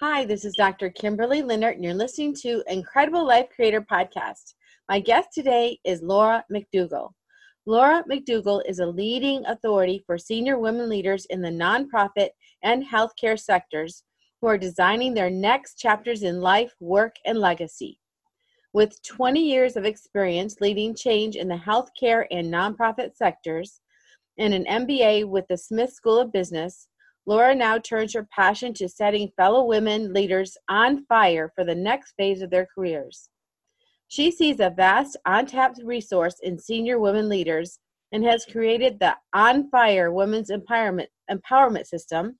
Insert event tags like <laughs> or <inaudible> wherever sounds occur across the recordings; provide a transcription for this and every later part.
Hi, this is Dr. Kimberly Lindart, and you're listening to Incredible Life Creator Podcast. My guest today is Laura Macdougall. Laura Macdougall is a leading authority for senior women leaders in the nonprofit and healthcare sectors who are designing their next chapters in life, work, and legacy. With 20 years of experience leading change in the healthcare and nonprofit sectors, and an MBA with the Smith School of Business, Laura now turns her passion to setting fellow women leaders on fire for the next phase of their careers. She sees a vast untapped resource in senior women leaders and has created the On Fire Women's Empowerment, Empowerment System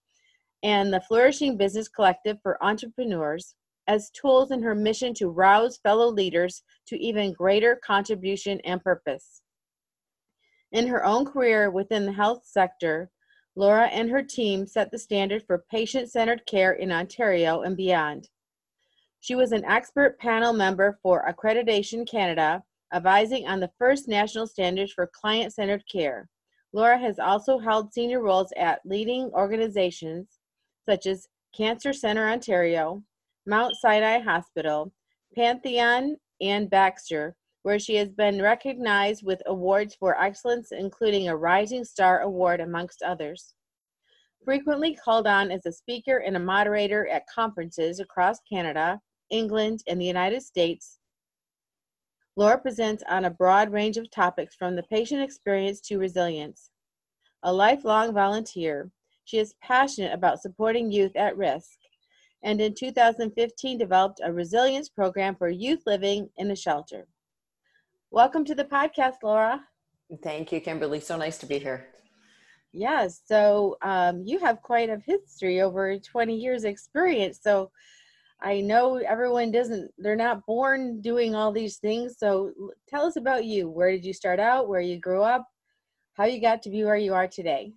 and the Flourishing Business Collective for Entrepreneurs as tools in her mission to rouse fellow leaders to even greater contribution and purpose. In her own career within the health sector, Laura and her team set the standard for patient centered care in Ontario and beyond. She was an expert panel member for Accreditation Canada, advising on the first national standards for client centered care. Laura has also held senior roles at leading organizations such as Cancer Center Ontario, Mount Sinai Hospital, Patheon, and Baxter, where she has been recognized with awards for excellence, including a Rising Star Award, amongst others. Frequently called on as a speaker and a moderator at conferences across Canada, England, and the United States, Laura presents on a broad range of topics from the patient experience to resilience. A lifelong volunteer, she is passionate about supporting youth at risk and in 2015 developed a resilience program for youth living in a shelter. Welcome to the podcast, Laura. Thank you, Kimberly. So nice to be here. Yes. So um, you have quite a history over 20 years experience. So I know everyone doesn't, they're not born doing all these things. So tell us about you. Where did you start out? Where you grew up? How you got to be where you are today?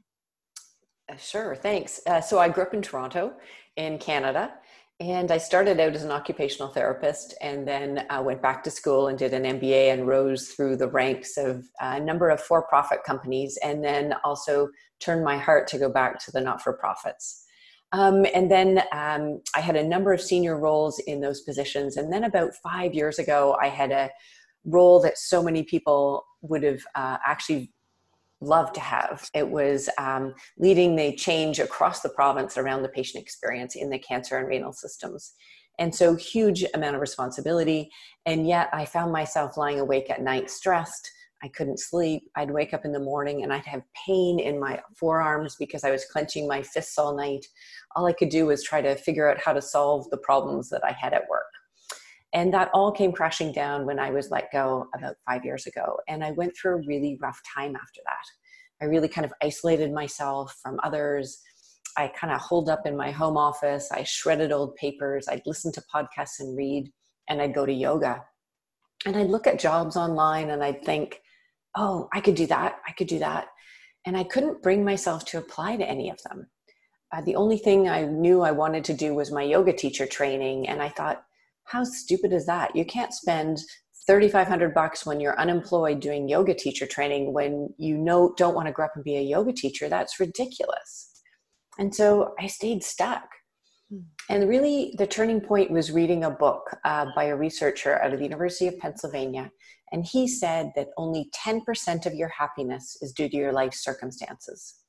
Uh, sure. Thanks. Uh, so I grew up in Toronto in Canada. And I started out as an occupational therapist and then uh, went back to school and did an MBA and rose through the ranks of a number of for profit companies and then also turned my heart to go back to the not for profits. Um, and then um, I had a number of senior roles in those positions. And then about five years ago, I had a role that so many people would have uh, actually love to have. It was um, leading the change across the province around the patient experience in the cancer and renal systems. And so, huge amount of responsibility. And yet, I found myself lying awake at night, stressed. I couldn't sleep. I'd wake up in the morning and I'd have pain in my forearms because I was clenching my fists all night. All I could do was try to figure out how to solve the problems that I had at work. And that all came crashing down when I was let go about five years ago. And I went through a really rough time after that. I really kind of isolated myself from others. I kind of holed up in my home office. I shredded old papers. I'd listen to podcasts and read, and I'd go to yoga. And I'd look at jobs online and I'd think, oh, I could do that. I could do that. And I couldn't bring myself to apply to any of them. Uh, the only thing I knew I wanted to do was my yoga teacher training. And I thought, how stupid is that? You can't spend 3500 bucks when you're unemployed doing yoga teacher training when you know don't want to grow up and be a yoga teacher. That's ridiculous. And so i stayed stuck. Hmm. and really the turning point was reading a book uh, by a researcher out of the university of pennsylvania and he said that only 10% of your happiness is due to your life circumstances.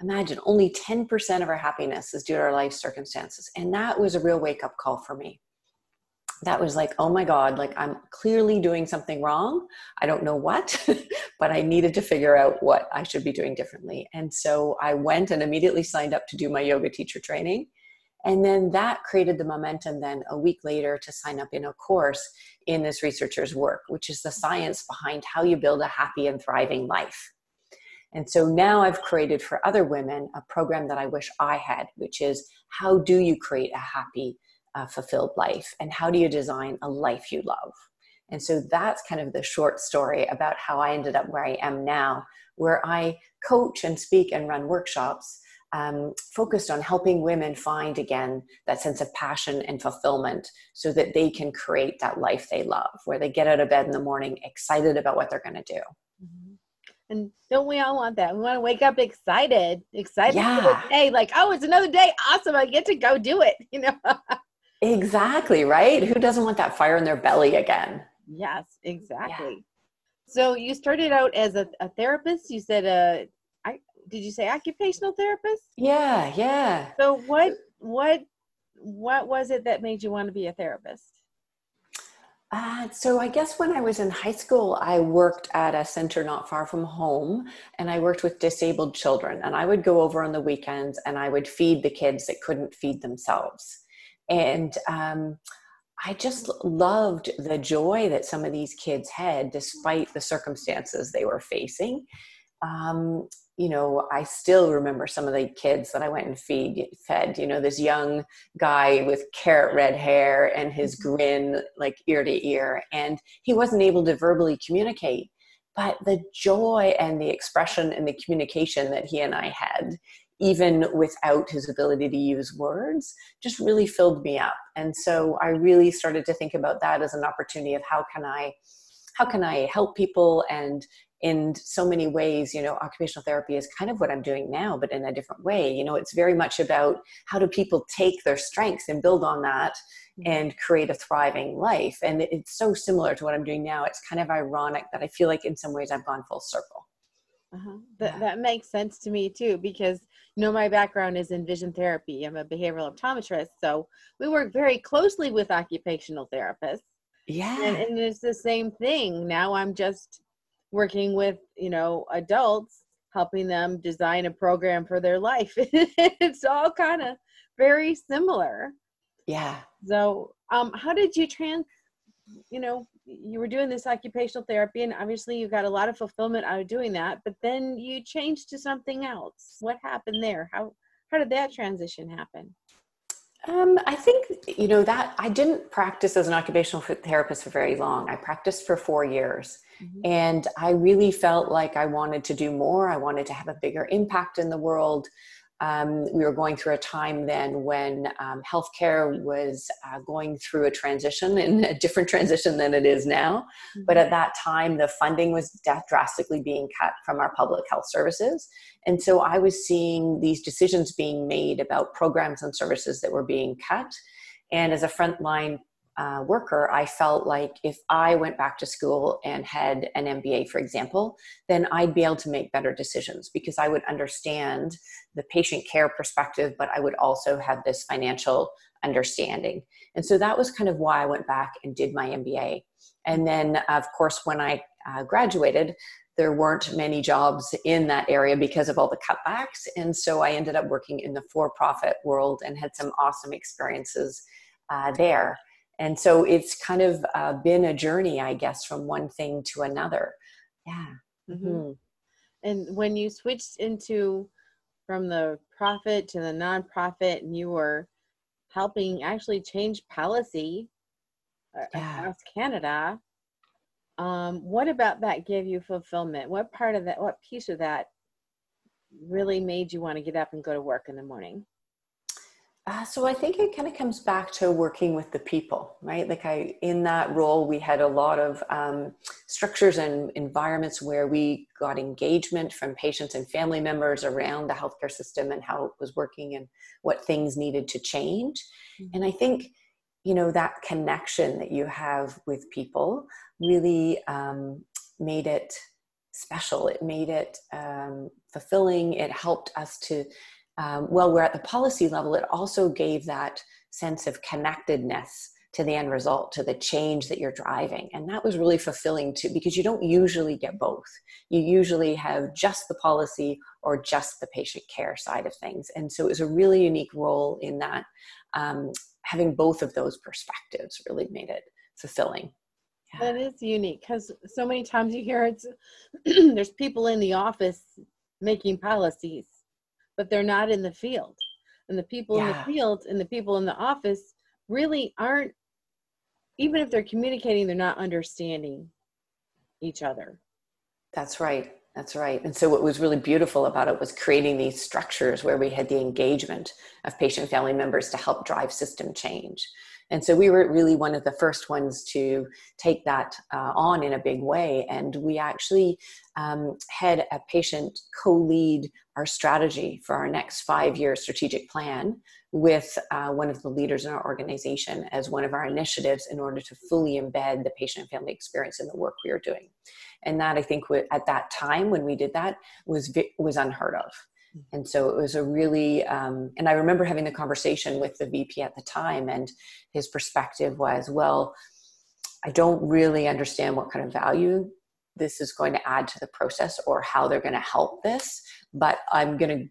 Imagine only 10% of our happiness is due to our life circumstances. And that was a real wake up call for me that was like, oh my God, like I'm clearly doing something wrong. I don't know what, <laughs> but I needed to figure out what I should be doing differently. And so I went and immediately signed up to do my yoga teacher training. And then that created the momentum then a week later to sign up in a course in this researcher's work, which is the science behind how you build a happy and thriving life. And so now I've created for other women a program that I wish I had, which is how do you create a happy, a fulfilled life and how do you design a life you love and so that's kind of the short story about how i ended up where i am now where i coach and speak and run workshops um, focused on helping women find again that sense of passion and fulfillment so that they can create that life they love where they get out of bed in the morning excited about what they're going to do mm-hmm. And don't we all want that? We want to wake up excited, excited Yeah. for the day, like, oh, it's another day. Awesome. I get to go do it. <laughs> You know? Exactly, right? Who doesn't want that fire in their belly again? yes, exactly. So you started out as a, a therapist. You said uh I did you say occupational therapist? Yeah, yeah. So what what what was it that made you want to be a therapist? Uh, so I guess when I was in high school, I worked at a center not far from home, and I worked with disabled children. And I would go over on the weekends, and I would feed the kids that couldn't feed themselves. And um, I just loved the joy that some of these kids had, despite the circumstances they were facing. Um, you know, I still remember some of the kids that I went and feed fed. You know, this young guy with carrot red hair and his grin like ear to ear, and he wasn't able to verbally communicate. But the joy and the expression and the communication that he and I had, even without his ability to use words, just really filled me up. And so I really started to think about that as an opportunity of how can I how can I help people and in so many ways, you know, occupational therapy is kind of what I'm doing now, but in a different way. You know, it's very much about how do people take their strengths and build on that mm-hmm. and create a thriving life. And it's so similar to what I'm doing now. It's kind of ironic that I feel like in some ways I've gone full circle. Uh-huh. That Yeah. that makes sense to me too because you know my background is in vision therapy. I'm a behavioral optometrist, so we work very closely with occupational therapists, Yeah. and, and it's the same thing. Now I'm just working with you know adults, helping them design a program for their life. <laughs> it's all kind of very similar. yeah. So, um, how did you trans? You know, you were doing this occupational therapy, and obviously you got a lot of fulfillment out of doing that. But then you changed to something else. What happened there? How how did that transition happen? Um, I think, you know, that I didn't practice as an occupational therapist for very long. I practiced for four years. And I really felt like I wanted to do more. I wanted to have a bigger impact in the world. Um, we were going through a time then when um, healthcare was uh, going through a transition <laughs> and a different transition than it is now. But at that time, the funding was drastically being cut from our public health services. And so I was seeing these decisions being made about programs and services that were being cut. And as a frontline uh, worker, I felt like if I went back to school and had an MBA, for example, then I'd be able to make better decisions because I would understand the patient care perspective, but I would also have this financial understanding. And so that was kind of why I went back and did my MBA. And then, of course, when I uh, graduated, there weren't many jobs in that area because of all the cutbacks. And so I ended up working in the for profit world and had some awesome experiences uh, there. And so it's kind of uh, been a journey, I guess, from one thing to another. Yeah. Mhm. Mhm. And when you switched into from the profit to the nonprofit, and you were helping actually change policy uh, Yeah. across Canada, um, what about that gave you fulfillment? What part of that, what piece of that really made you want to get up and go to work in the morning? Uh, so I think it kind of comes back to working with the people, right? Like I, in that role, we had a lot of um, structures and environments where we got engagement from patients and family members around the healthcare system and how it was working and what things needed to change. And I think, you know, that connection that you have with people really um, made it special. It made it um, fulfilling. It helped us to um, well, we're at the policy level, it also gave that sense of connectedness to the end result, to the change that you're driving. And that was really fulfilling too, because you don't usually get both. You usually have just the policy or just the patient care side of things. And so it was a really unique role in that. Um, having both of those perspectives really made it fulfilling. Yeah. That is unique because so many times you hear it's <clears throat> there's people in the office making policies, but they're not in the field. And the people in the field and the people in the office really aren't, even if they're communicating, they're not understanding each other. That's right. That's right. And so, what was really beautiful about it was creating these structures where we had the engagement of patient family members to help drive system change. And so we were really one of the first ones to take that uh, on in a big way. And we actually um, had a patient co lead our strategy for our next five year strategic plan with uh, one of the leaders in our organization as one of our initiatives in order to fully embed the patient and family experience in the work we are doing. And that I think at that time when we did that was was unheard of. And so it was a really, um, and I remember having the conversation with the VP at the time, and his perspective was, well, I don't really understand what kind of value this is going to add to the process or how they're going to help this, but I'm going to,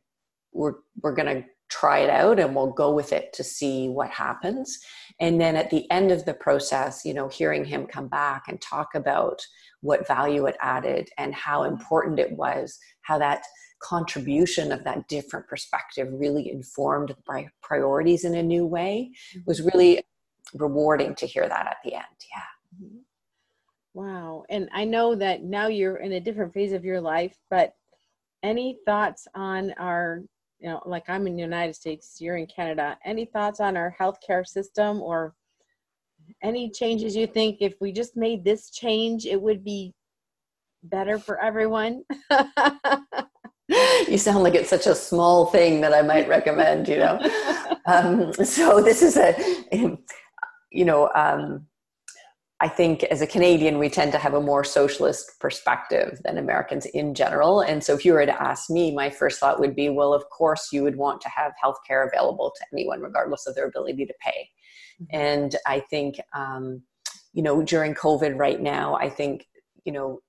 we're, we're going to try it out and we'll go with it to see what happens. And then at the end of the process, you know, hearing him come back and talk about what value it added and how important it was, how that contribution of that different perspective really informed the priorities in a new way was mm-hmm. really rewarding to hear that at the end. Yeah. Mm-hmm. Wow. And I know that now you're in a different phase of your life, but any thoughts on our, you know, like I'm in the United States, you're in Canada, any thoughts on our healthcare system or any changes you think if we just made this change, it would be better for everyone? you sound like it's such a small thing that I might recommend, you know. <laughs> Um, so this is a, you know, um, I think as a Canadian, we tend to have a more socialist perspective than Americans in general. And so if you were to ask me, my first thought would be, well, of course, you would want to have healthcare available to anyone, regardless of their ability to pay. Mm-hmm. And I think, um, you know, during COVID right now, I think, you know,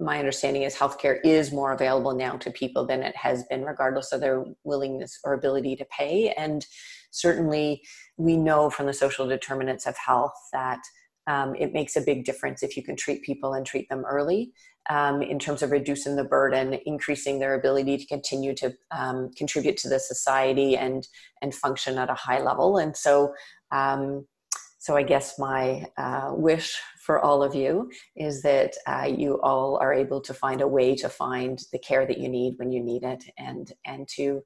my understanding is healthcare is more available now to people than it has been, regardless of their willingness or ability to pay. And certainly, we know from the social determinants of health that um, it makes a big difference if you can treat people and treat them early um, in terms of reducing the burden, increasing their ability to continue to um, contribute to the society and and function at a high level. And so, um, so I guess my uh, wish for all of you is that uh, you all are able to find a way to find the care that you need when you need it and and to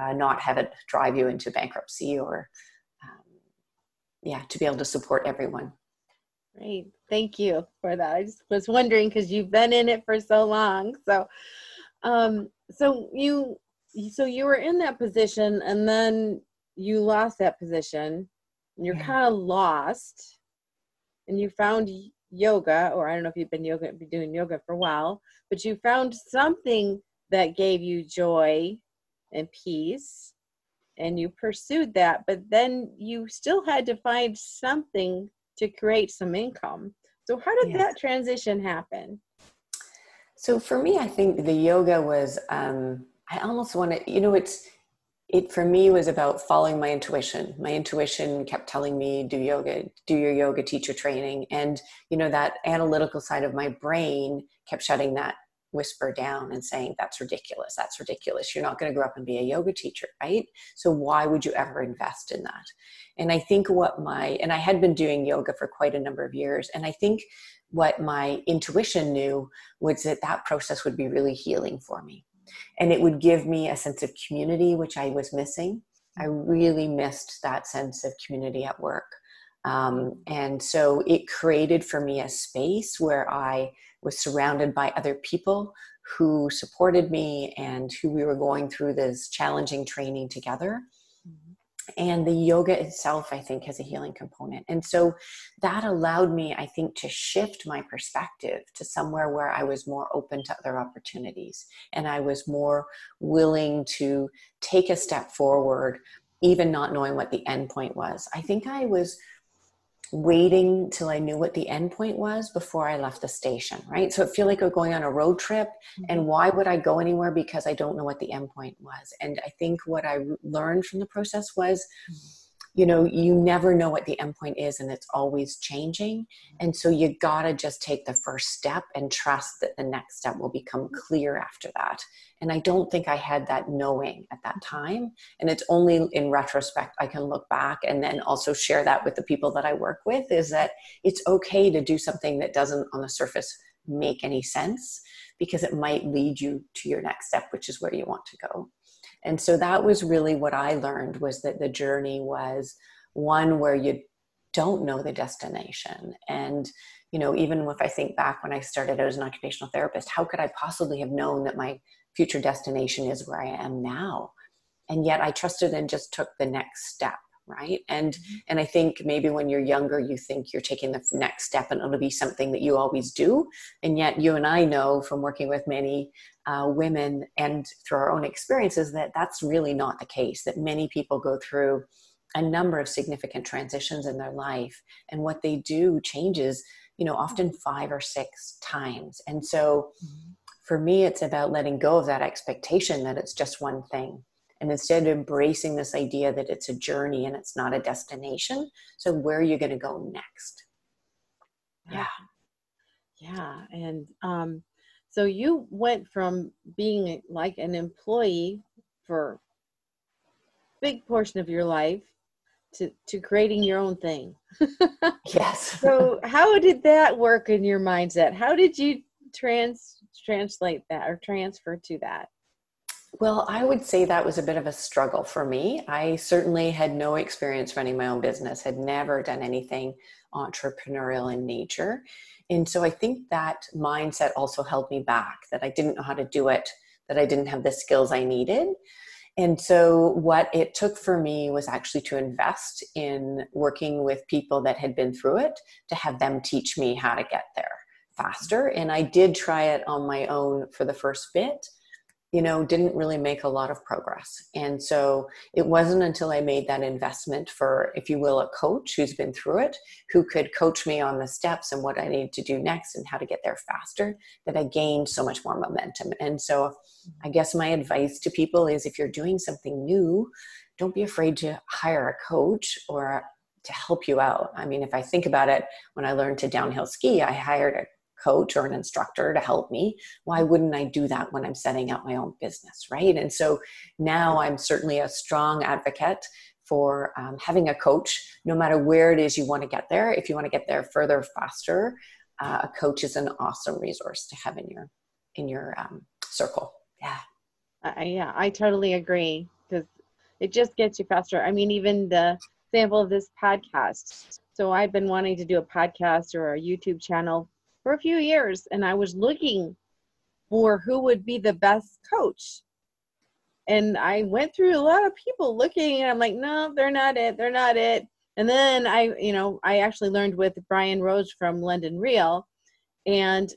uh, not have it drive you into bankruptcy or um, yeah to be able to support everyone great thank you for that i just was wondering because you've been in it for so long so um so you so you were in that position and then you lost that position and you're yeah. kind of lost and you found yoga, or I don't know if you've been yoga, been doing yoga for a while, but you found something that gave you joy and peace, and you pursued that. But then you still had to find something to create some income. So how did yes. that transition happen? So for me, I think the yoga was. Um, I almost want to, you know, it's it for me was about following my intuition my intuition kept telling me do yoga do your yoga teacher training and you know that analytical side of my brain kept shutting that whisper down and saying that's ridiculous. That's ridiculous. You're not going to grow up and be a yoga teacher right? So why would you ever invest in that? And i think what my and i had been doing yoga for quite a number of years and i think what my intuition knew was that that process would be really healing for me. And it would give me a sense of community which i was missing. I really missed that sense of community at work. Um, and so it created for me a space where i was surrounded by other people who supported me and who we were going through this challenging training together. Mm-hmm. And the yoga itself i think has a healing component. And so that allowed me i think to shift my perspective to somewhere where i was more open to other opportunities and i was more willing to take a step forward even not knowing what the end point was. I think i was waiting till I knew what the end point was before I left the station, right? So it feel like we're going on a road trip and mm-hmm. why would I go anywhere because I don't know what the end point was. And I think what I learned from the process was mm-hmm you know you never know what the endpoint is and it's always changing. And so you gotta just take the first step and trust that the next step will become clear after that. And i don't think i had that knowing at that time. And it's only in retrospect i can look back and then also share that with the people that i work with is that it's okay to do something that doesn't on the surface make any sense because it might lead you to your next step which is where you want to go and so that was really what i learned was that the journey was one where you don't know the destination. And, you know, even if I think back when I started as an occupational therapist, how could I possibly have known that my future destination is where I am now? And yet I trusted and just took the next step right and mm-hmm. and i think maybe when you're younger you think you're taking the next step and it'll be something that you always do and yet you and i know from working with many uh, women and through our own experiences that that's really not the case that many people go through a number of significant transitions in their life and what they do changes you know often five or six times. And so mm-hmm. for me it's about letting go of that expectation that it's just one thing and instead of embracing this idea that it's a journey and it's not a destination. So where are you going to go next? Yeah. Yeah and um so you went from being like an employee for big portion of your life to to creating your own thing <laughs> yes so how did that work in your mindset how did you trans translate that or transfer to that well, I would say that was a bit of a struggle for me. I certainly had no experience running my own business, had never done anything entrepreneurial in nature. And so I think that mindset also held me back that I didn't know how to do it, that I didn't have the skills I needed. And so, what it took for me was actually to invest in working with people that had been through it to have them teach me how to get there faster. And I did try it on my own for the first bit you know, didn't really make a lot of progress. And so it wasn't until I made that investment for, if you will, a coach who's been through it, who could coach me on the steps and what I need to do next and how to get there faster, that I gained so much more momentum. And so I guess my advice to people is if you're doing something new, don't be afraid to hire a coach or to help you out. I mean, if I think about it, when I learned to downhill ski, I hired a coach or an instructor to help me why wouldn't i do that when i'm setting up my own business right? And so now i'm certainly a strong advocate for um, having a coach. No matter where it is you want to get there if you want to get there further faster uh, a coach is an awesome resource to have in your in your um, circle. Yeah. Uh, yeah i totally agree because it just gets you faster. I mean even the example of this podcast. So i've been wanting to do a podcast or a youtube channel for a few years and I was looking for who would be the best coach. And I went through a lot of people looking and I'm like, no, they're not it. They're not it. And then I, you know, I actually learned with Brian Rose from London Real and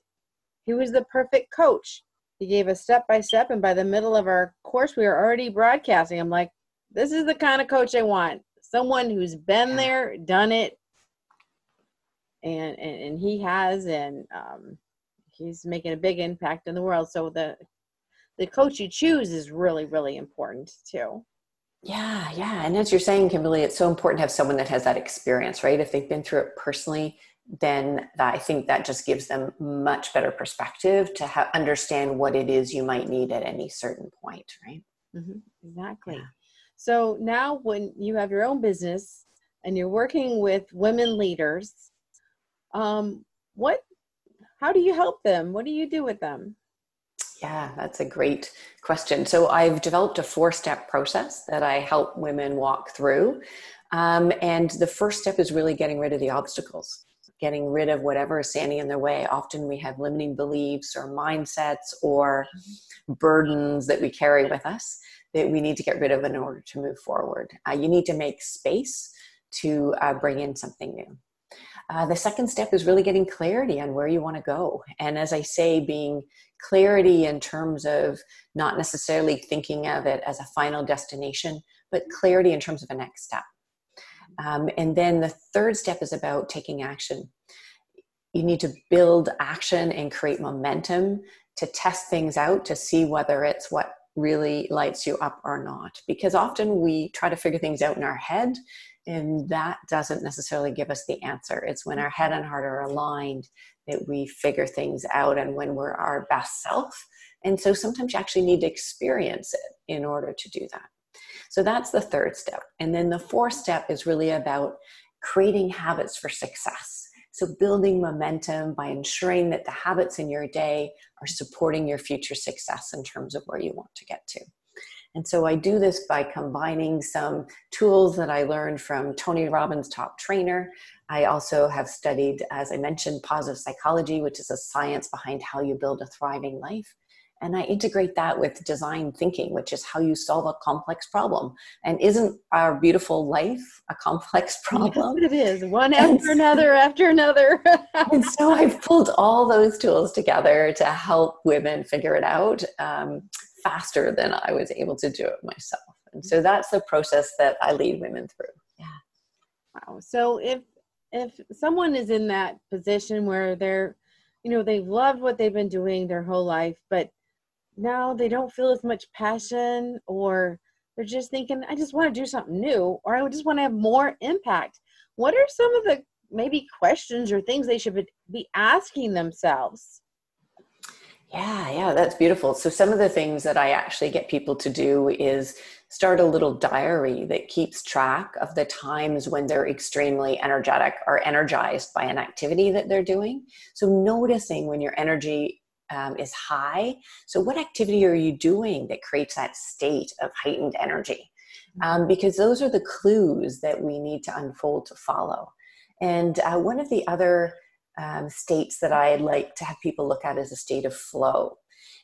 he was the perfect coach. He gave us step by step and by the middle of our course we were already broadcasting. I'm like, this is the kind of coach I want. Someone who's been there, done it, and and, and he has and um, he's making a big impact in the world. So the the coach you choose is really really important too. Yeah yeah. And as you're saying kimberly it's so important to have someone that has that experience right? If they've been through it personally then that, i think that just gives them much better perspective to ha- understand what it is you might need at any certain point right? Mm-hmm. exactly. Yeah. so now when you have your own business and you're working with women leaders um, what how do you help them? What do you do with them? Yeah that's a great question. So i've developed a four step process that i help women walk through. Um, and the first step is really getting rid of the obstacles getting rid of whatever is standing in their way. Often we have limiting beliefs or mindsets or burdens that we carry with us that we need to get rid of in order to move forward. Uh, you need to make space to uh, bring in something new uh, the second step is really getting clarity on where you want to go. And as I say, being clarity in terms of not necessarily thinking of it as a final destination, but clarity in terms of a next step. Um, and then the third step is about taking action. You need to build action and create momentum to test things out to see whether it's what really lights you up or not. Because often we try to figure things out in our head and that doesn't necessarily give us the answer. It's when our head and heart are aligned that we figure things out and when we're our best self. And so sometimes you actually need to experience it in order to do that. So that's the third step. And then the fourth step is really about creating habits for success. So, building momentum by ensuring that the habits in your day are supporting your future success in terms of where you want to get to. And so I do this by combining some tools that I learned from Tony Robbins' top trainer. I also have studied, as I mentioned, positive psychology, which is a science behind how you build a thriving life. And I integrate that with design thinking, which is how you solve a complex problem. And isn't our beautiful life a complex <laughs> problem? Yes, it is, one after another <laughs> after another. <laughs> and so I've pulled all those tools together to help women figure it out. Um, faster than I was able to do it myself. And so that's the process that I lead women through. Yeah. Wow. So if if someone is in that position where they're, you know, they've loved what they've been doing their whole life, but now they don't feel as much passion or they're just thinking, I just want to do something new or I just want to have more impact. What are some of the maybe questions or things they should be asking themselves yeah, yeah, that's beautiful. So, some of the things that I actually get people to do is start a little diary that keeps track of the times when they're extremely energetic or energized by an activity that they're doing. So, noticing when your energy um, is high. So, what activity are you doing that creates that state of heightened energy? Um, because those are the clues that we need to unfold to follow. And uh, one of the other um, states that I'd like to have people look at is a state of flow.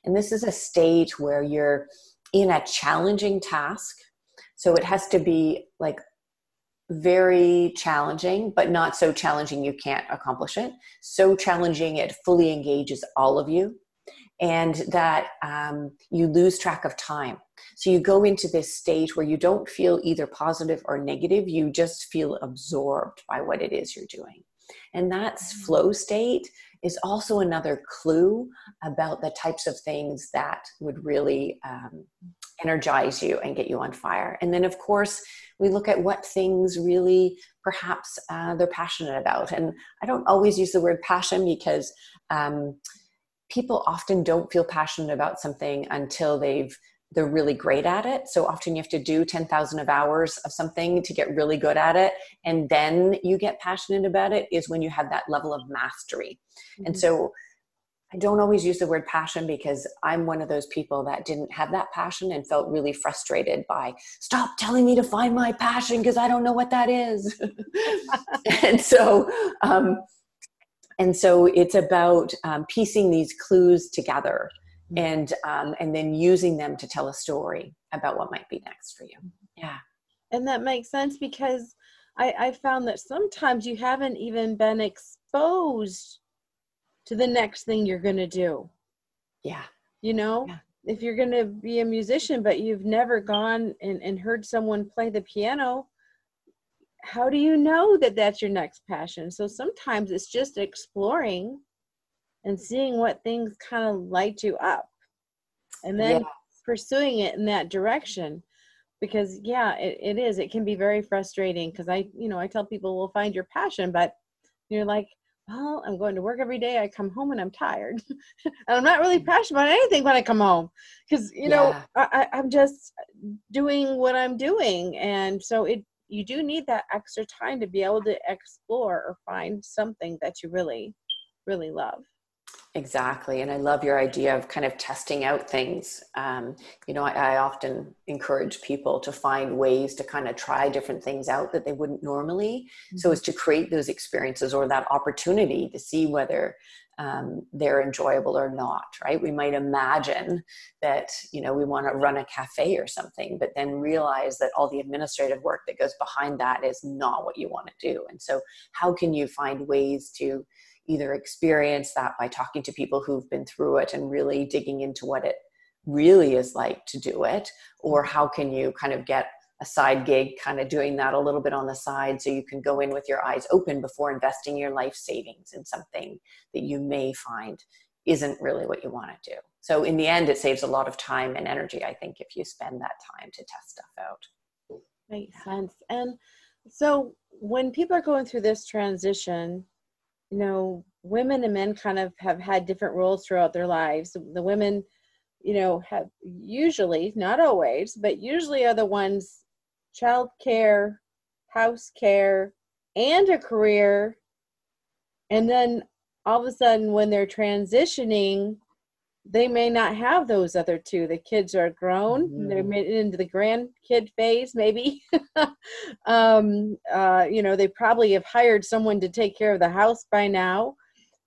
And this is a state where you're in a challenging task. So it has to be like very challenging, but not so challenging you can't accomplish it. So challenging it fully engages all of you, and that um, you lose track of time. So you go into this state where you don't feel either positive or negative, you just feel absorbed by what it is you're doing. And that's mm. flow state is also another clue about the types of things that would really um, energize you and get you on fire. And then, of course, we look at what things really perhaps uh, they're passionate about. And I don't always use the word passion because um, people often don't feel passionate about something until they've they're really great at it. So often you have to do 10,000 of hours of something to get really good at it. And then you get passionate about it is when you have that level of mastery. Mm-hmm. And so I don't always use the word passion because I'm one of those people that didn't have that passion and felt really frustrated by stop telling me to find my passion because I don't know what that is. <laughs> and so, um, and so it's about um, piecing these clues together Mm-hmm. and um, and then using them to tell a story about what might be next for you yeah and that makes sense because I, I found that sometimes you haven't even been exposed to the next thing you're going to do. Yeah. You know? Yeah. if you're going to be a musician but you've never gone and, and heard someone play the piano how do you know that that's your next passion? So sometimes it's just exploring and seeing what things kind of light you up and then yeah. pursuing it in that direction. Because yeah it, it is. It can be very frustrating because i you know i tell people we'll find your passion but you're like well i'm going to work every day. I come home and i'm tired. <laughs> And i'm not really passionate about anything when i come home because you know yeah. I, i'm just doing what i'm doing. And so it you do need that extra time to be able to explore or find something that you really really love Exactly. And I love your idea of kind of testing out things. Um, you know, I, I, often encourage people to find ways to kind of try different things out that they wouldn't normally. Mm-hmm. So as to create those experiences or that opportunity to see whether um, they're enjoyable or not, right? We might imagine that, you know, we want to run a cafe or something, but then realize that all the administrative work that goes behind that is not what you want to do. And so how can you find ways to either experience that by talking to people who've been through it and really digging into what it really is like to do it or how can you kind of get a side gig kind of doing that a little bit on the side so you can go in with your eyes open before investing your life savings in something that you may find isn't really what you want to do. So in the end it saves a lot of time and energy i think if you spend that time to test stuff out. Makes sense. And so when people are going through this transition you know, women and men kind of have had different roles throughout their lives. The women, you know, have usually, not always, but usually are the ones child care, house care, and a career. And then all of a sudden, when they're transitioning, they may not have those other two. The kids are grown; mm-hmm. they're into the grandkid phase, maybe. <laughs> um, uh, you know, they probably have hired someone to take care of the house by now.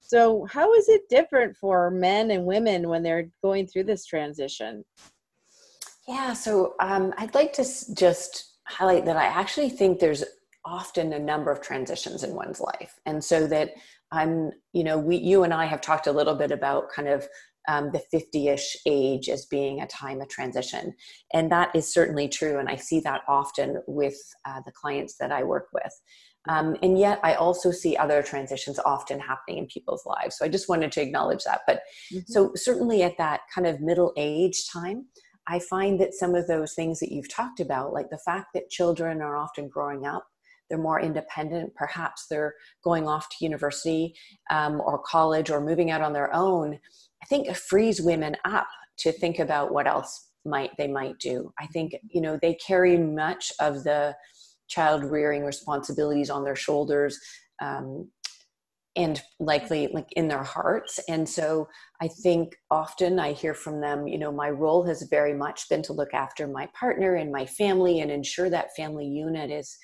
So, how is it different for men and women when they're going through this transition? Yeah, so um, I'd like to just highlight that I actually think there's often a number of transitions in one's life, and so that I'm, you know, we, you and I have talked a little bit about kind of um, the 50-ish age as being a time of transition. And that is certainly true and i see that often with uh, the clients that i work with. Um, and yet i also see other transitions often happening in people's lives so i just wanted to acknowledge that. But mm-hmm. so certainly at that kind of middle age time i find that some of those things that you've talked about like the fact that children are often growing up they're more independent perhaps they're going off to university um, or college or moving out on their own I think it frees women up to think about what else might they might do. I think you know they carry much of the child rearing responsibilities on their shoulders. Um, and likely like in their hearts and so i think often i hear from them you know my role has very much been to look after my partner and my family and ensure that family unit is is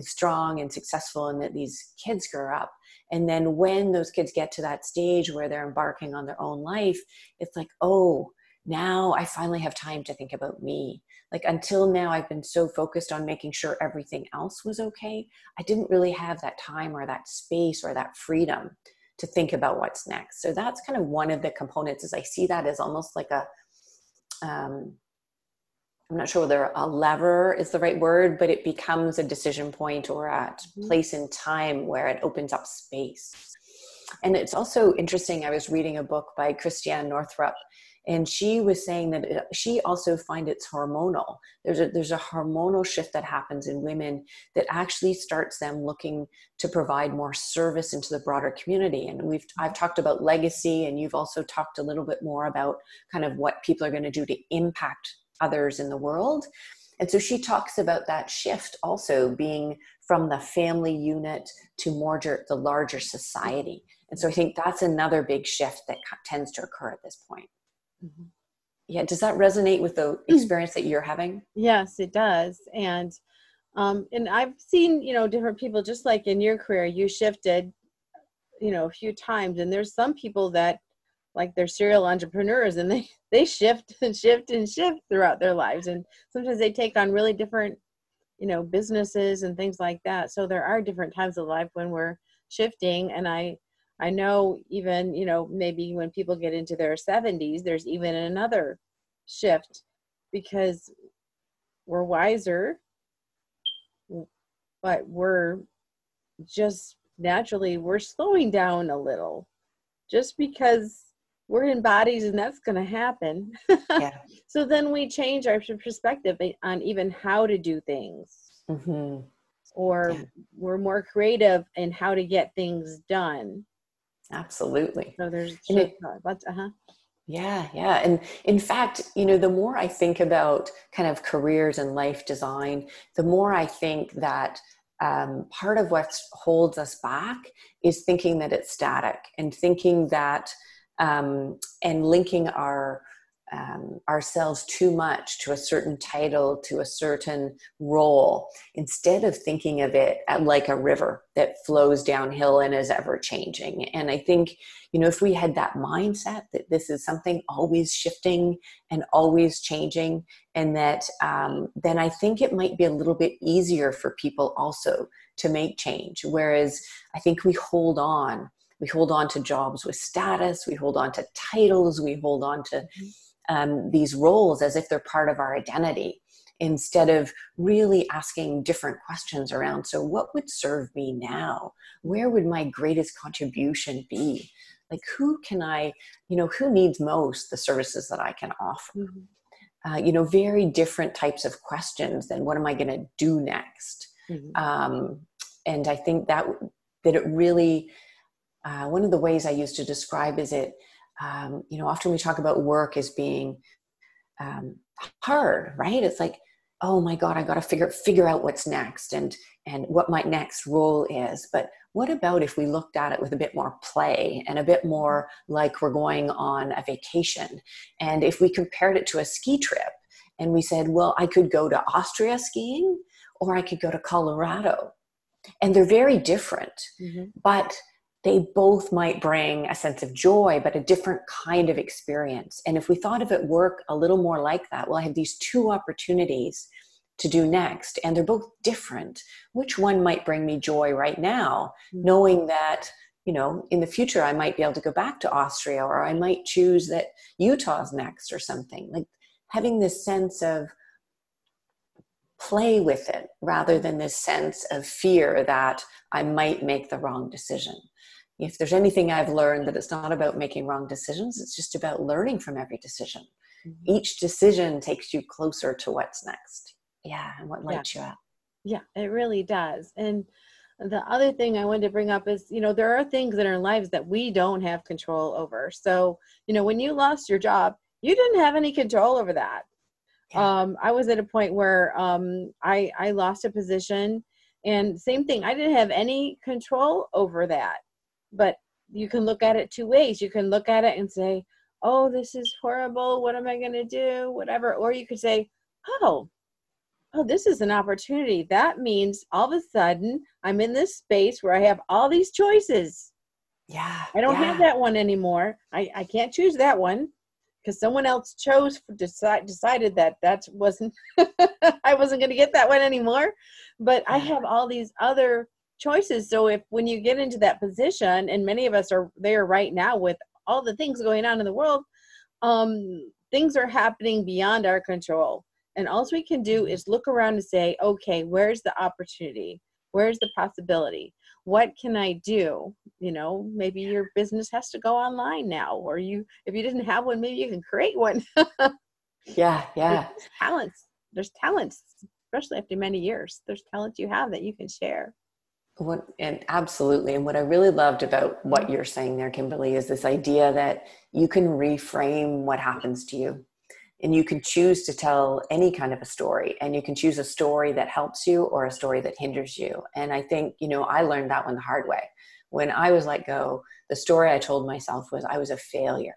strong and successful and that these kids grow up and then when those kids get to that stage where they're embarking on their own life, it's like, oh, now I finally have time to think about me. Like until now, I've been so focused on making sure everything else was okay. I didn't really have that time or that space or that freedom to think about what's next. So that's kind of one of the components. Is I see that as almost like a um, I'm not sure whether a lever is the right word, but it becomes a decision point or a mm-hmm. place in time where it opens up space. And it's also interesting. I was reading a book by Christiane Northrup, and she was saying that it, she also finds it's hormonal. There's a there's a hormonal shift that happens in women that actually starts them looking to provide more service into the broader community. And we've I've talked about legacy, and you've also talked a little bit more about kind of what people are going to do to impact others in the world. And so she talks about that shift also being from the family unit to more the larger society. And so I think that's another big shift that tends to occur at this point. Mm-hmm. Yeah, does that resonate with the experience that you're having? Yes, it does. And um, and I've seen you know different people just like in your career, you shifted you know a few times, and there's some people that like they're serial entrepreneurs and they <laughs> they shift and shift and shift throughout their lives. And sometimes they take on really different you know businesses and things like that. So there are different times of life when we're shifting. And i i know even you know maybe when people get into their 70s there's even another shift because we're wiser but we're just naturally we're slowing down a little just because we're in bodies and that's going to happen yeah. <laughs> so then we change our perspective on even how to do things mm-hmm. or yeah. we're more creative in how to get things done absolutely so there's it, uh-huh. yeah yeah and in fact you know the more i think about kind of careers and life design the more i think that um, part of what holds us back is thinking that it's static and thinking that um, and linking our um, ourselves too much to a certain title, to a certain role, instead of thinking of it like a river that flows downhill and is ever changing. And I think, you know, if we had that mindset that this is something always shifting and always changing, and that um, then I think it might be a little bit easier for people also to make change. Whereas I think we hold on we hold on to jobs with status we hold on to titles we hold on to mm-hmm. um, these roles as if they're part of our identity instead of really asking different questions around so what would serve me now where would my greatest contribution be like who can i you know who needs most the services that i can offer mm-hmm. uh, you know very different types of questions than what am i going to do next mm-hmm. um, and i think that that it really uh, one of the ways I used to describe is it, um, you know, often we talk about work as being um, hard, right? It's like, oh my god i got to figure figure out what's next and and what my next role is but what about if we looked at it with a bit more play and a bit more like we're going on a vacation and if we compared it to a ski trip and we said well i could go to austria skiing or i could go to colorado and they're very different mm-hmm. but they both might bring a sense of joy, but a different kind of experience. And if we thought of it work a little more like that, well, I have these two opportunities to do next, and they're both different. Which one might bring me joy right now, mm-hmm. knowing that, you know, in the future I might be able to go back to Austria, or I might choose that Utah's next or something. Like having this sense of play with it rather than this sense of fear that I might make the wrong decision if there's anything I've learned that it's not about making wrong decisions, it's just about learning from every decision. Mm-hmm. Each decision takes you closer to what's next. Yeah, and what lights yeah. you up. Yeah, it really does. And the other thing I wanted to bring up is, you know, there are things in our lives that we don't have control over. So, you know, when you lost your job, you didn't have any control over that. Yeah. Um, I was at a point where um, I I lost a position, and same thing. I didn't have any control over that but you can look at it two ways. You can look at it and say oh this is horrible. What am i going to do? Whatever. Or you could say oh oh this is an opportunity. That means all of a sudden i'm in this space where i have all these choices. Yeah i don't yeah. have that one anymore. I i can't choose that one because someone else chose decide, decided that that wasn't <laughs> i wasn't going to get that one anymore. But i have all these other choices. So if when you get into that position, and many of us are there right now with all the things going on in the world, um, things are happening beyond our control. And all we can do is look around and say, okay, where's the opportunity? Where's the possibility? What can I do? You know, maybe your business has to go online now, or you, if you didn't have one, maybe you can create one. <laughs> yeah, yeah. There's talents. There's talents, especially after many years. There's talents you have that you can share. What and absolutely, and what I really loved about what you're saying there, Kimberly, is this idea that you can reframe what happens to you, and you can choose to tell any kind of a story, and you can choose a story that helps you or a story that hinders you. And I think you know I learned that one the hard way. When I was let go, the story I told myself was I was a failure.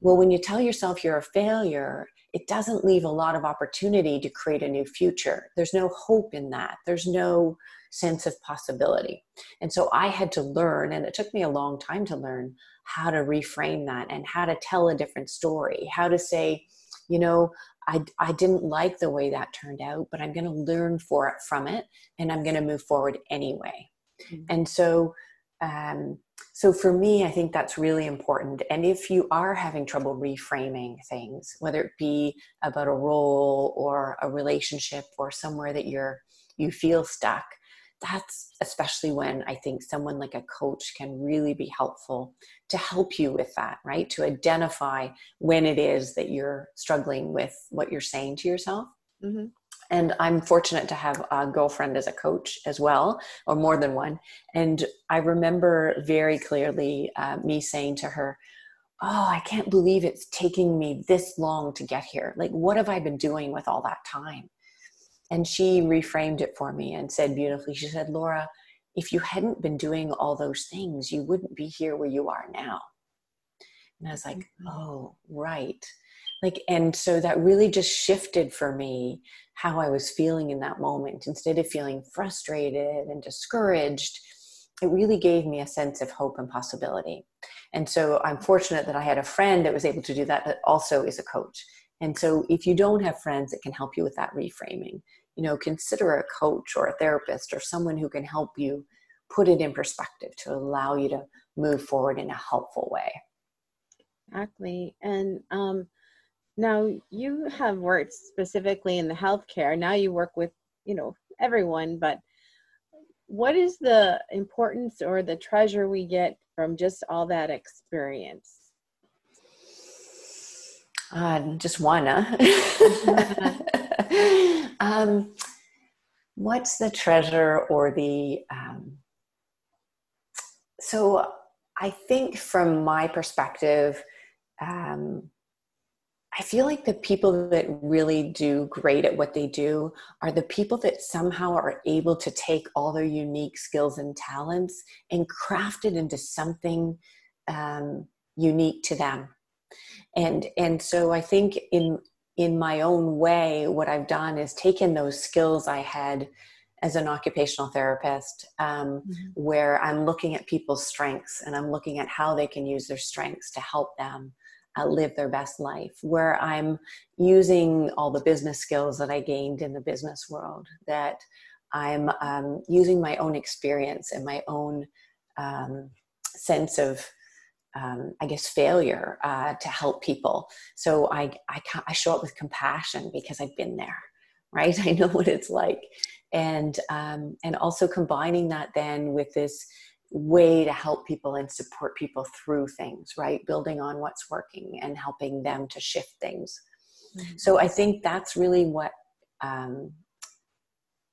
Well, when you tell yourself you're a failure, it doesn't leave a lot of opportunity to create a new future. There's no hope in that. There's no sense of possibility. And so I had to learn, and it took me a long time to learn how to reframe that and how to tell a different story, how to say, you know, I, I didn't like the way that turned out, but I'm going to learn for it from it and I'm going to move forward anyway. Mm-hmm. And so, um, so for me, I think that's really important. And if you are having trouble reframing things, whether it be about a role or a relationship or somewhere that you're you feel stuck, that's especially when I think someone like a coach can really be helpful to help you with that, right? To identify when it is that you're struggling with what you're saying to yourself. Mm-hmm. And I'm fortunate to have a girlfriend as a coach as well, or more than one. And I remember very clearly uh, me saying to her, Oh, I can't believe it's taking me this long to get here. Like, what have I been doing with all that time? And she reframed it for me and said beautifully, she said, Laura, if you hadn't been doing all those things, you wouldn't be here where you are now. And I was like, mm-hmm. oh, right. Like, and so that really just shifted for me how I was feeling in that moment. Instead of feeling frustrated and discouraged, it really gave me a sense of hope and possibility. And so I'm fortunate that I had a friend that was able to do that, that also is a coach. And so if you don't have friends that can help you with that reframing, you know, consider a coach or a therapist or someone who can help you put it in perspective to allow you to move forward in a helpful way. Exactly. And um, now you have worked specifically in the healthcare. Now you work with, you know, everyone, but what is the importance or the treasure we get from just all that experience? Uh, just one, huh? <laughs> um, what's the treasure or the. Um, so I think from my perspective, um, I feel like the people that really do great at what they do are the people that somehow are able to take all their unique skills and talents and craft it into something um, unique to them. And and so I think in in my own way, what I've done is taken those skills I had as an occupational therapist, um, mm-hmm. where I'm looking at people's strengths and I'm looking at how they can use their strengths to help them uh, live their best life, where I'm using all the business skills that I gained in the business world, that I'm um, using my own experience and my own um, sense of, um, I guess, failure uh, to help people. So I, I, I show up with compassion because I've been there, <laughs> right? I know what it's like. And, um, and also combining that then with this way to help people and support people through things, right? Building on what's working and helping them to shift things. Mm-hmm. So I think that's really what um,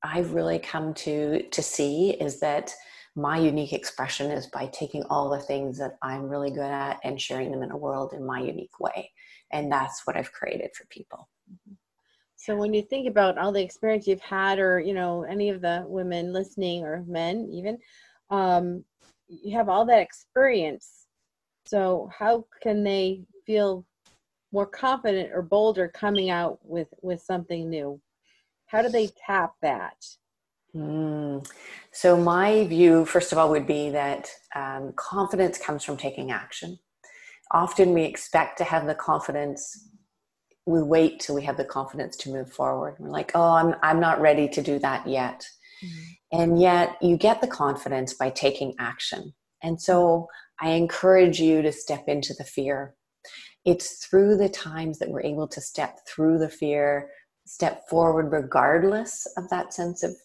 I've really come to to see is that my unique expression is by taking all the things that I'm really good at and sharing them in a world in my unique way, and that's what I've created for people. Mm-hmm. So when you think about all the experience you've had, or you know, any of the women listening or men even, um, you have all that experience. So how can they feel more confident or bolder coming out with with something new? How do they tap that? Mm. so my view first of all would be that um, confidence comes from taking action. Often we expect to have the confidence we wait till we have the confidence to move forward. We're like oh i'm, I'm not ready to do that yet mm-hmm. And yet, you get the confidence by taking action. And so, I encourage you to step into the fear. It's through the times that we're able to step through the fear, step forward, regardless of that sense of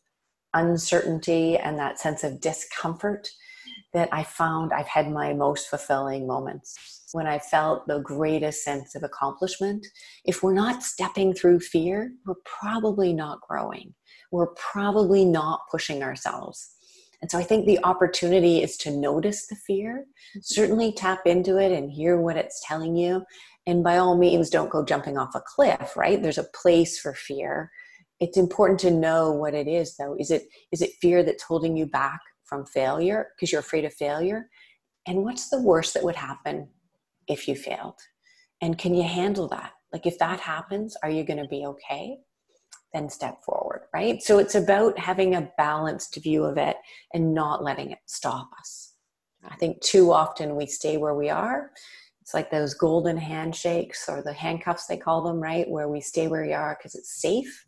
uncertainty and that sense of discomfort, that I found I've had my most fulfilling moments when I felt the greatest sense of accomplishment. If we're not stepping through fear, we're probably not growing we're probably not pushing ourselves. And so I think the opportunity is to notice the fear, mm-hmm. certainly tap into it and hear what it's telling you. And by all means, don't go jumping off a cliff, right? There's a place for fear. It's important to know what it is though. Is it is it fear that's holding you back from failure because you're afraid of failure? And what's the worst that would happen if you failed? And can you handle that? Like if that happens, are you going to be okay? Then step forward, right? So it's about having a balanced view of it and not letting it stop us. I think too often we stay where we are. It's like those golden handshakes or the handcuffs, they call them, right? Where we stay where we are because it's safe.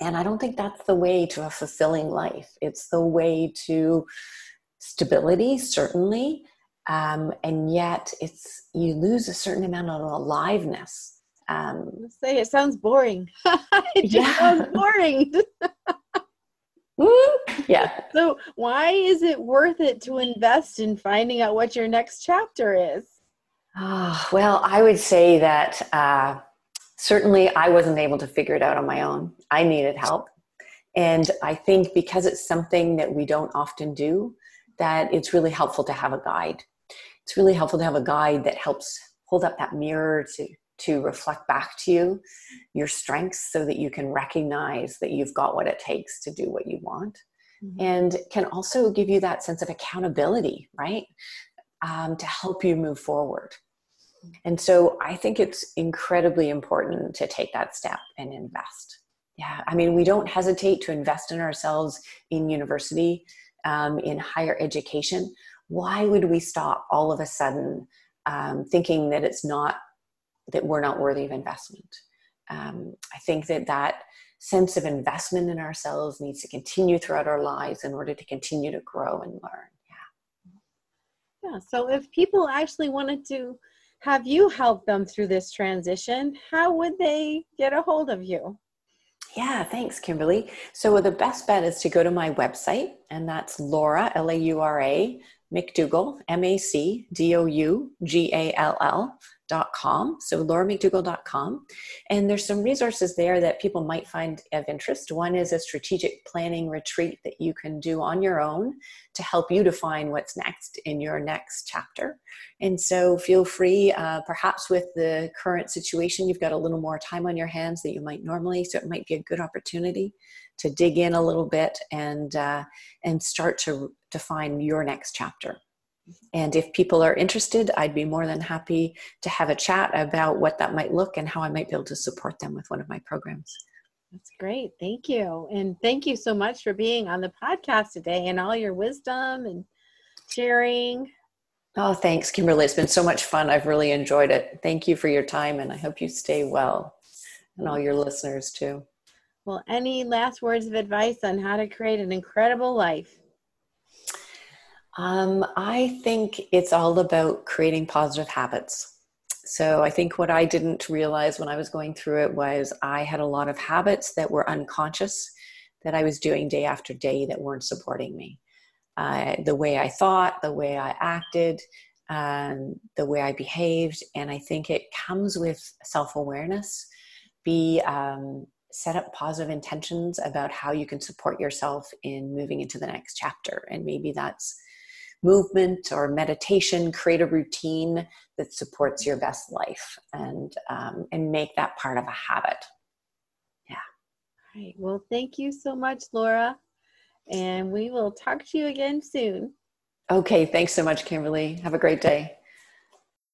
And I don't think that's the way to a fulfilling life. It's the way to stability, certainly. Um, and yet it's you lose a certain amount of aliveness um, say it sounds boring. <laughs> it yeah. sounds boring. <laughs> yeah. So why is it worth it to invest in finding out what your next chapter is? Oh, well, I would say that uh, certainly I wasn't able to figure it out on my own. I needed help. And I think because it's something that we don't often do, that it's really helpful to have a guide. It's really helpful to have a guide that helps hold up that mirror to to reflect back to you your strengths so that you can recognize that you've got what it takes to do what you want mm-hmm. and can also give you that sense of accountability right um, to help you move forward. And so i think it's incredibly important to take that step and invest. Yeah i mean we don't hesitate to invest in ourselves in university um, in higher education. Why would we stop all of a sudden um, thinking that it's not that we're not worthy of investment. Um, I think that that sense of investment in ourselves needs to continue throughout our lives in order to continue to grow and learn. Yeah. Yeah. So if people actually wanted to have you help them through this transition, how would they get a hold of you? Yeah, thanks, Kimberly. So the best bet is to go to my website, and that's Laura, L A U R A, Macdougall, M A C D O U G A L L lauramacdougall.com. So lauramacdougall.com. And there's some resources there that people might find of interest. One is a strategic planning retreat that you can do on your own to help you define what's next in your next chapter. And so feel free, uh, perhaps with the current situation, you've got a little more time on your hands that you might normally. So it might be a good opportunity to dig in a little bit and uh, and start to define your next chapter. And if people are interested, I'd be more than happy to have a chat about what that might look and how I might be able to support them with one of my programs. That's great. Thank you. And thank you so much for being on the podcast today and all your wisdom and sharing. Oh, thanks, Kimberly. It's been so much fun. I've really enjoyed it. Thank you for your time, and I hope you stay well and all your listeners too. Well, any last words of advice on how to create an incredible life? Um, I think it's all about creating positive habits. So I think what I didn't realize when I was going through it was I had a lot of habits that were unconscious that I was doing day after day that weren't supporting me. Uh, the way I thought, the way I acted, um, the way I behaved. And I think it comes with self awareness. Be um, set up positive intentions about how you can support yourself in moving into the next chapter. And maybe that's movement or meditation, create a routine that supports your best life and, um, and make that part of a habit. Yeah. All right. Well, thank you so much, Laura. And we will talk to you again soon. Okay. Thanks so much, Kimberly. Have a great day.